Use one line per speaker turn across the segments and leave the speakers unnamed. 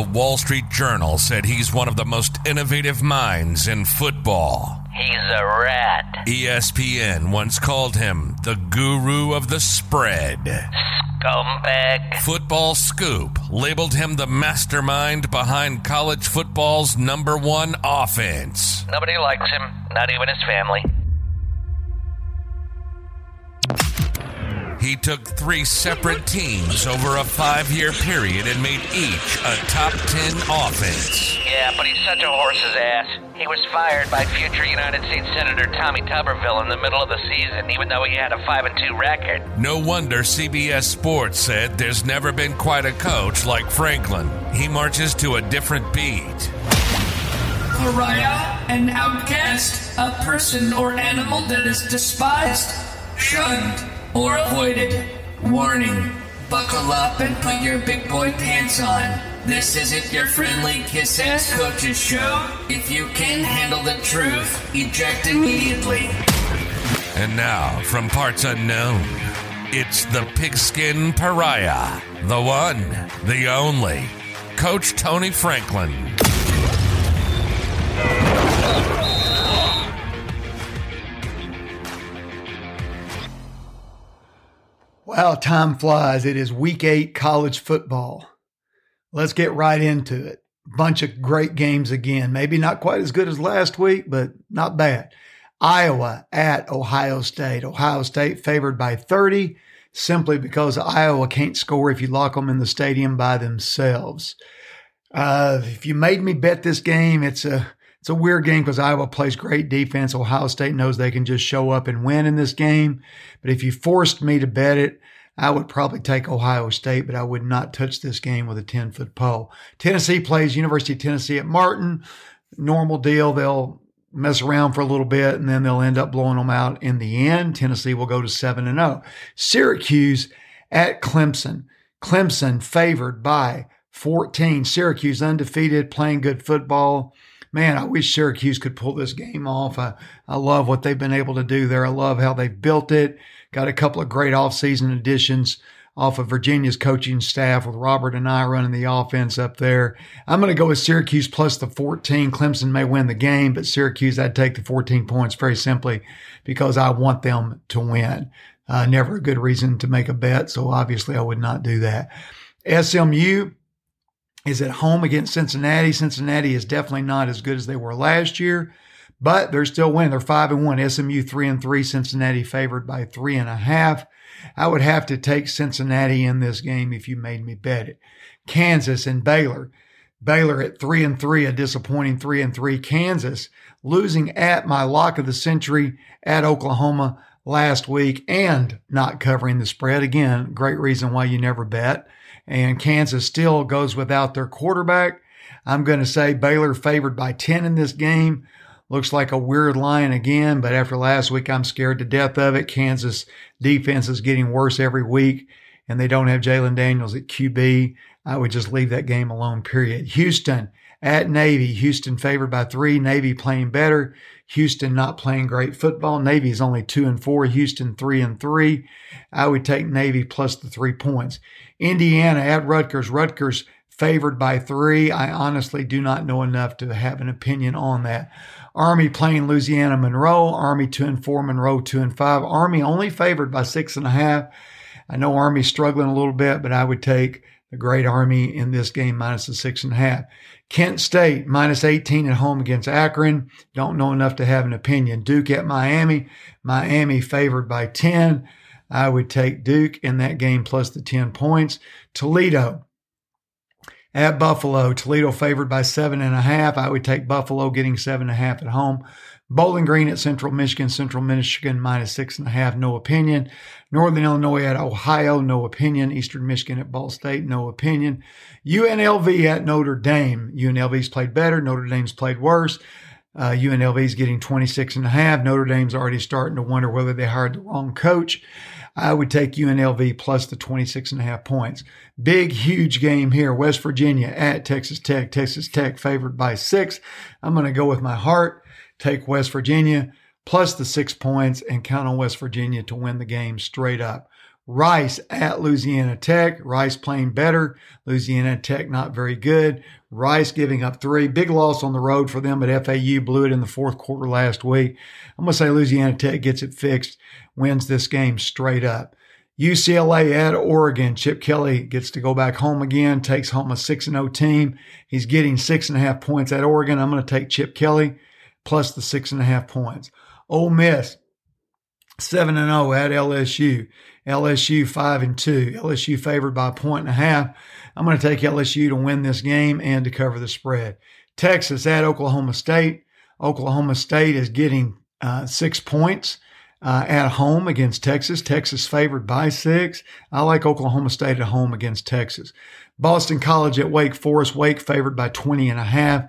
The Wall Street Journal said he's one of the most innovative minds in football.
He's a rat.
ESPN once called him the guru of the spread.
Scumbag.
Football Scoop labeled him the mastermind behind college football's number one offense.
Nobody likes him, not even his family.
He took three separate teams over a five year period and made each a top 10 offense.
Yeah, but he's such a horse's ass. He was fired by future United States Senator Tommy Tuberville in the middle of the season, even though he had a 5 and 2 record.
No wonder CBS Sports said there's never been quite a coach like Franklin. He marches to a different beat.
Pariah, an outcast, a person or animal that is despised, shunned, or avoided. Warning, buckle up and put your big boy pants on. This isn't your friendly kiss ass coach's show. If you can't handle the truth, eject immediately.
And now, from parts unknown, it's the pigskin pariah, the one, the only, Coach Tony Franklin.
Wow, time flies. It is week eight college football. Let's get right into it. Bunch of great games again. Maybe not quite as good as last week, but not bad. Iowa at Ohio State. Ohio State favored by 30 simply because Iowa can't score if you lock them in the stadium by themselves. Uh, if you made me bet this game, it's a it's a weird game because Iowa plays great defense. Ohio State knows they can just show up and win in this game. But if you forced me to bet it, I would probably take Ohio State, but I would not touch this game with a 10 foot pole. Tennessee plays University of Tennessee at Martin. Normal deal. They'll mess around for a little bit and then they'll end up blowing them out in the end. Tennessee will go to 7 and 0. Syracuse at Clemson. Clemson favored by 14. Syracuse undefeated, playing good football man, I wish Syracuse could pull this game off. I, I love what they've been able to do there. I love how they've built it. Got a couple of great offseason additions off of Virginia's coaching staff with Robert Anae running the offense up there. I'm going to go with Syracuse plus the 14. Clemson may win the game, but Syracuse, I'd take the 14 points very simply because I want them to win. Uh, never a good reason to make a bet, so obviously I would not do that. SMU, is at home against Cincinnati. Cincinnati is definitely not as good as they were last year, but they're still winning. They're five and one. SMU three and three. Cincinnati favored by three and a half. I would have to take Cincinnati in this game if you made me bet it. Kansas and Baylor. Baylor at three and three, a disappointing three and three. Kansas losing at my lock of the century at Oklahoma last week and not covering the spread. Again, great reason why you never bet and Kansas still goes without their quarterback. I'm going to say Baylor favored by 10 in this game. Looks like a weird line again, but after last week, I'm scared to death of it. Kansas defense is getting worse every week, and they don't have Jalon Daniels at QB. I would just leave that game alone, period. Houston at Navy. Houston favored by three. Navy playing better. Houston not playing great football. Navy is only two and four. Houston three and three. I would take Navy plus the three points. Indiana at Rutgers. Rutgers favored by three. I honestly do not know enough to have an opinion on that. Army playing Louisiana Monroe. Army two and four. Monroe two and five. Army only favored by six and a half. I know Army's struggling a little bit, but I would take the great Army in this game minus the six and a half. Kent State minus 18 at home against Akron. Don't know enough to have an opinion. Duke at Miami. Miami favored by 10. I would take Duke in that game plus the 10 points. Toledo at Buffalo. Toledo favored by seven and a half. I would take Buffalo getting seven and a half at home. Bowling Green at Central Michigan. Central Michigan minus six and a half. No opinion. Northern Illinois at Ohio. No opinion. Eastern Michigan at Ball State. No opinion. UNLV at Notre Dame. UNLV's played better. Notre Dame's played worse. Uh, UNLV's getting 26 and a half. Notre Dame's already starting to wonder whether they hired the wrong coach. I would take UNLV plus the 26 and a half points. Big, huge game here. West Virginia at Texas Tech. Texas Tech favored by six. I'm going to go with my heart, take West Virginia plus the six points and count on West Virginia to win the game straight up. Rice at Louisiana Tech. Rice playing better. Louisiana Tech not very good. Rice giving up three. Big loss on the road for them, but FAU blew it in the fourth quarter last week. I'm going to say Louisiana Tech gets it fixed, wins this game straight up. UCLA at Oregon. Chip Kelly gets to go back home again, takes home a 6 0 team. He's getting six and a half points at Oregon. I'm going to take Chip Kelly plus the six and a half points. Ole Miss 7 and 0 at LSU. LSU 5 and 2. LSU favored by a point and a half. I'm going to take LSU to win this game and to cover the spread. Texas at Oklahoma State. Oklahoma State is getting uh, six points uh, at home against Texas. Texas favored by six. I like Oklahoma State at home against Texas. Boston College at Wake Forest. Wake favored by 20 and a half.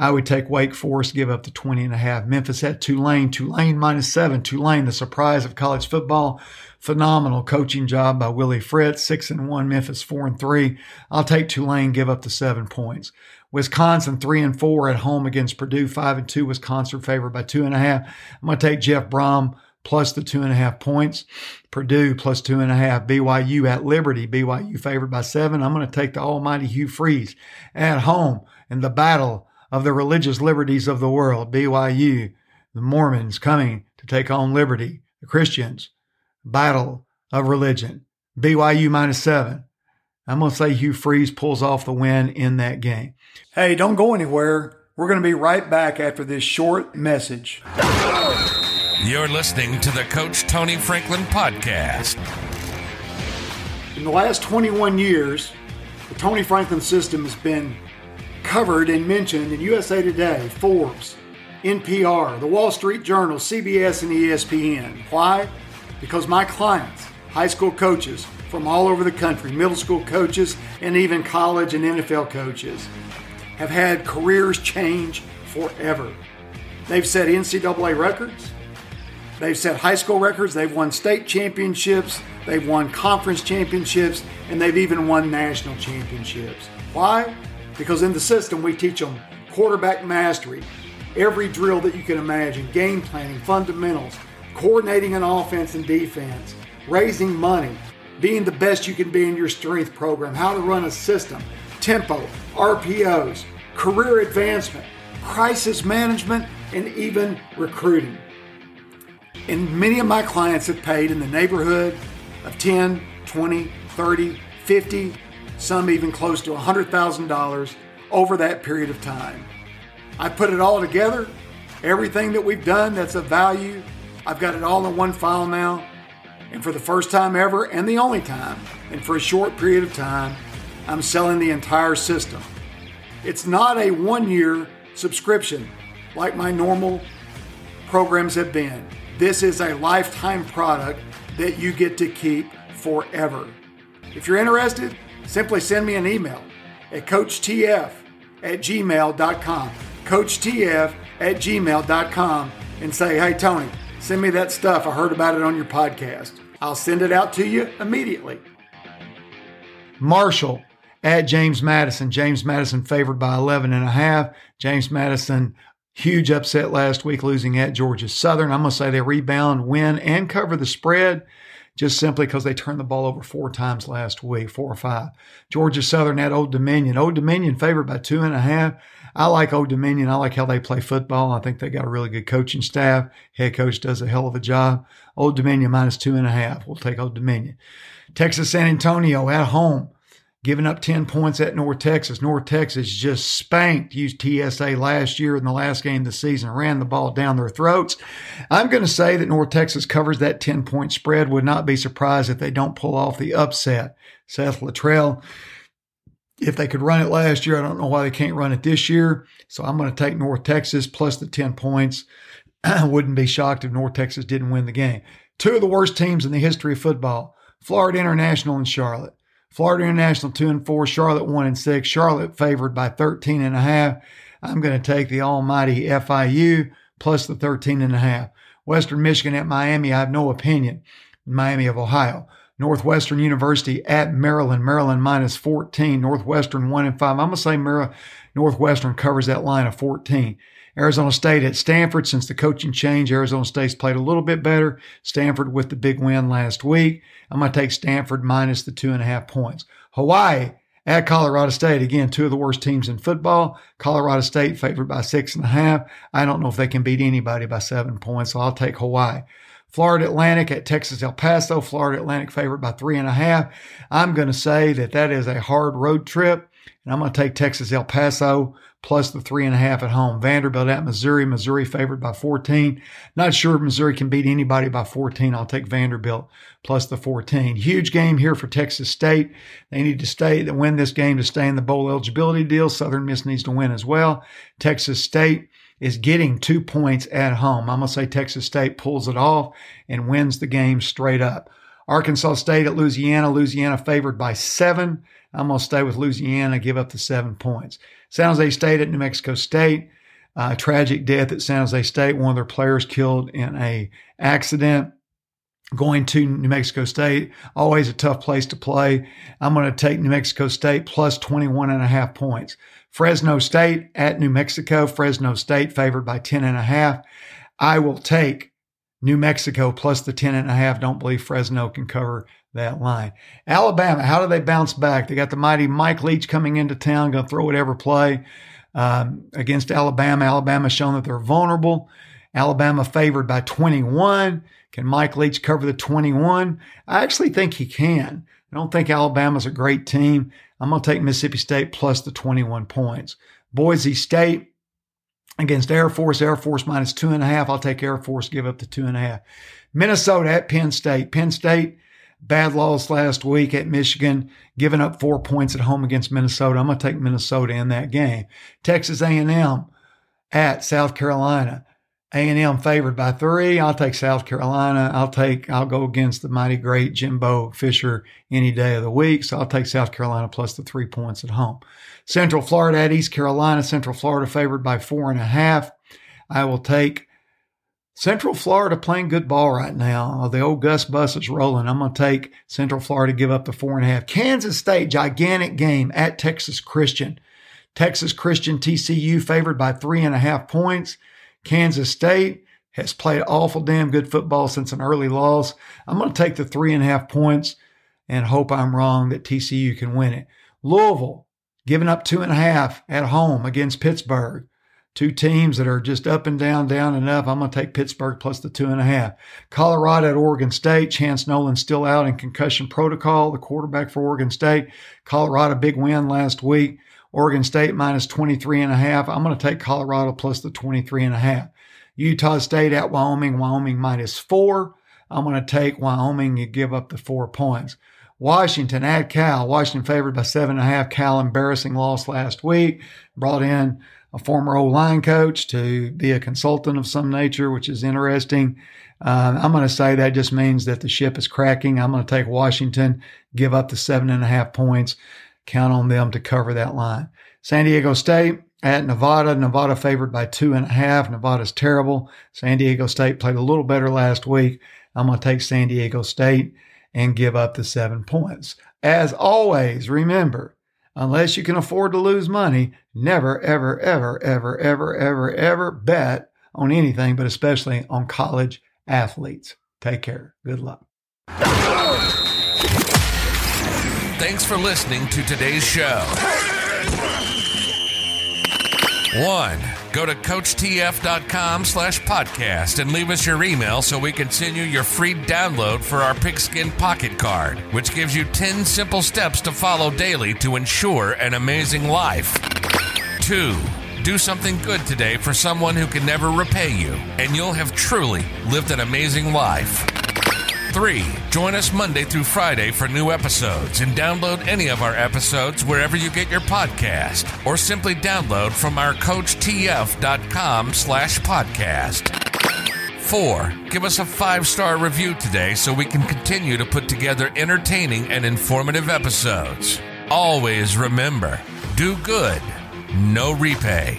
I would take Wake Forest, give up the 20 and a half. Memphis at Tulane. Tulane minus seven. Tulane, the surprise of college football. Phenomenal coaching job by Willie Fritz. Six and one. Memphis four and three. I'll take Tulane, give up the seven points. Wisconsin three and four at home against Purdue. Five and two. Wisconsin favored by two and a half. I'm going to take Jeff Brohm plus the two and a half points. Purdue plus two and a half. BYU at Liberty. BYU favored by seven. I'm going to take the almighty Hugh Freeze at home in the battle of the religious liberties of the world, BYU, the Mormons coming to take on liberty, the Christians, battle of religion, BYU minus seven. I'm going to say Hugh Freeze pulls off the win in that game. Hey, don't go anywhere. We're going to be right back after this short message.
You're listening to the Coach Tony Franklin podcast.
In the last 21 years, the Tony Franklin system has been covered and mentioned in USA Today, Forbes, NPR, the Wall Street Journal, CBS, and ESPN. Why? Because my clients, high school coaches from all over the country, middle school coaches, and even college and NFL coaches, have had careers change forever. They've set NCAA records, they've set high school records, they've won state championships, they've won conference championships, and they've even won national championships. Why? Because in the system, we teach them quarterback mastery, every drill that you can imagine, game planning, fundamentals, coordinating an offense and defense, raising money, being the best you can be in your strength program, how to run a system, tempo, RPOs, career advancement, crisis management, and even recruiting. And many of my clients have paid in the neighborhood of 10, 20, 30, 50, some even close to $100,000 over that period of time. I put it all together, everything that we've done that's of value, I've got it all in one file now. And for the first time ever, and the only time, and for a short period of time, I'm selling the entire system. It's not a one year subscription like my normal programs have been. This is a lifetime product that you get to keep forever. If you're interested, simply send me an email at coachtf at gmail.com. Coachtf at gmail.com and say, hey, Tony, send me that stuff. I heard about it on your podcast. I'll send it out to you immediately. Marshall at James Madison. James Madison favored by 11 and a half. James Madison, huge upset last week, losing at Georgia Southern. I'm going to say they rebound, win, and cover the spread just simply because they turned the ball over four times last week, four or five. Georgia Southern at Old Dominion. Old Dominion favored by two and a half. I like Old Dominion. I like how they play football. I think they got a really good coaching staff. Head coach does a hell of a job. Old Dominion minus two and a half. We'll take Old Dominion. Texas San Antonio at home giving up 10 points at North Texas. North Texas just spanked UTSA last year in the last game of the season, ran the ball down their throats. I'm going to say that North Texas covers that 10 point spread. Would not be surprised if they don't pull off the upset. Seth Littrell, if they could run it last year, I don't know why they can't run it this year. So I'm going to take North Texas plus the 10 points. I wouldn't be shocked if North Texas didn't win the game. Two of the worst teams in the history of football Florida International and Charlotte. Florida International two and four, Charlotte one and six. Charlotte favored by 13 and a half. I'm going to take the almighty FIU plus the 13 and a half. Western Michigan at Miami, I have no opinion. Miami of Ohio. Northwestern University at Maryland, Maryland minus 14. Northwestern one and five. I'm going to say Mar- Northwestern covers that line of 14. Arizona State at Stanford. Since the coaching change, Arizona State's played a little bit better. Stanford with the big win last week. I'm going to take Stanford minus the two and a half points. Hawaii at Colorado State. Again, two of the worst teams in football. Colorado State favored by six and a half. I don't know if they can beat anybody by seven points, so I'll take Hawaii. Florida Atlantic at Texas El Paso. Florida Atlantic favored by three and a half. I'm going to say that that is a hard road trip, and I'm going to take Texas El Paso plus the three and a half at home. Vanderbilt at Missouri. Missouri favored by 14. Not sure Missouri can beat anybody by 14. I'll take Vanderbilt plus the 14. Huge game here for Texas State. They need to stay to win this game to stay in the bowl eligibility deal. Southern Miss needs to win as well. Texas State is getting two points at home. I'm going to say Texas State pulls it off and wins the game straight up. Arkansas State at Louisiana. Louisiana favored by seven. I'm going to stay with Louisiana, give up the seven points. San Jose State at New Mexico State. Uh, tragic death at San Jose State. One of their players killed in a accident. Going to New Mexico State, always a tough place to play. I'm going to take New Mexico State plus 21 and a half points. Fresno State at New Mexico. Fresno State favored by 10 and a half. I will take New Mexico plus the 10 and a half. Don't believe Fresno can cover that line. Alabama, how do they bounce back? They got the mighty Mike Leach coming into town, going to throw whatever play um, against Alabama. Alabama shown that they're vulnerable. Alabama favored by 21. Can Mike Leach cover the 21? I actually think he can. I don't think Alabama's a great team. I'm going to take Mississippi State plus the 21 points. Boise State against Air Force, Air Force minus two and a half. I'll take Air Force, give up the two and a half. Minnesota at Penn State. Penn State Bad loss last week at Michigan, giving up four points at home against Minnesota. I'm going to take Minnesota in that game. Texas A&M at South Carolina. A&M favored by three. I'll take South Carolina. I'll take, I'll go against the mighty great Jimbo Fisher any day of the week. So I'll take South Carolina plus the three points at home. Central Florida at East Carolina. Central Florida favored by four and a half. I will take Central Florida playing good ball right now. Uh, the old Gus Bus is rolling. I'm going to take Central Florida, give up the four and a half. Kansas State, gigantic game at Texas Christian. Texas Christian TCU favored by three and a half points. Kansas State has played awful damn good football since an early loss. I'm going to take the three and a half points and hope I'm wrong that TCU can win it. Louisville giving up two and a half at home against Pittsburgh. Two teams that are just up and down, down and up. I'm going to take Pittsburgh plus the two and a half. Colorado at Oregon State. Chance Nolan still out in concussion protocol, the quarterback for Oregon State. Colorado, big win last week. Oregon State minus 23 and a half. I'm going to take Colorado plus the 23 and a half. Utah State at Wyoming. Wyoming minus four. I'm going to take Wyoming. You give up the four points. Washington at Cal. Washington favored by seven and a half. Cal embarrassing loss last week. Brought in a former old line coach to be a consultant of some nature, which is interesting. Uh, I'm going to say that just means that the ship is cracking. I'm going to take Washington, give up the seven and a half points, count on them to cover that line. San Diego State at Nevada. Nevada favored by two and a half. Nevada's terrible. San Diego State played a little better last week. I'm going to take San Diego State and give up the seven points. As always, remember, unless you can afford to lose money, never, ever, ever, ever, ever, ever, ever bet on anything, but especially on college athletes. Take care. Good luck.
Thanks for listening to today's show. One, go to coachtf.com slash podcast and leave us your email so we can send you your free download for our Pigskin Pocket Card, which gives you 10 simple steps to follow daily to ensure an amazing life. Two, do something good today for someone who can never repay you, and you'll have truly lived an amazing life. Three, join us Monday through Friday for new episodes and download any of our episodes wherever you get your podcast or simply download from our coachtf.com slash podcast. Four, give us a five star review today so we can continue to put together entertaining and informative episodes. Always remember do good, no repay.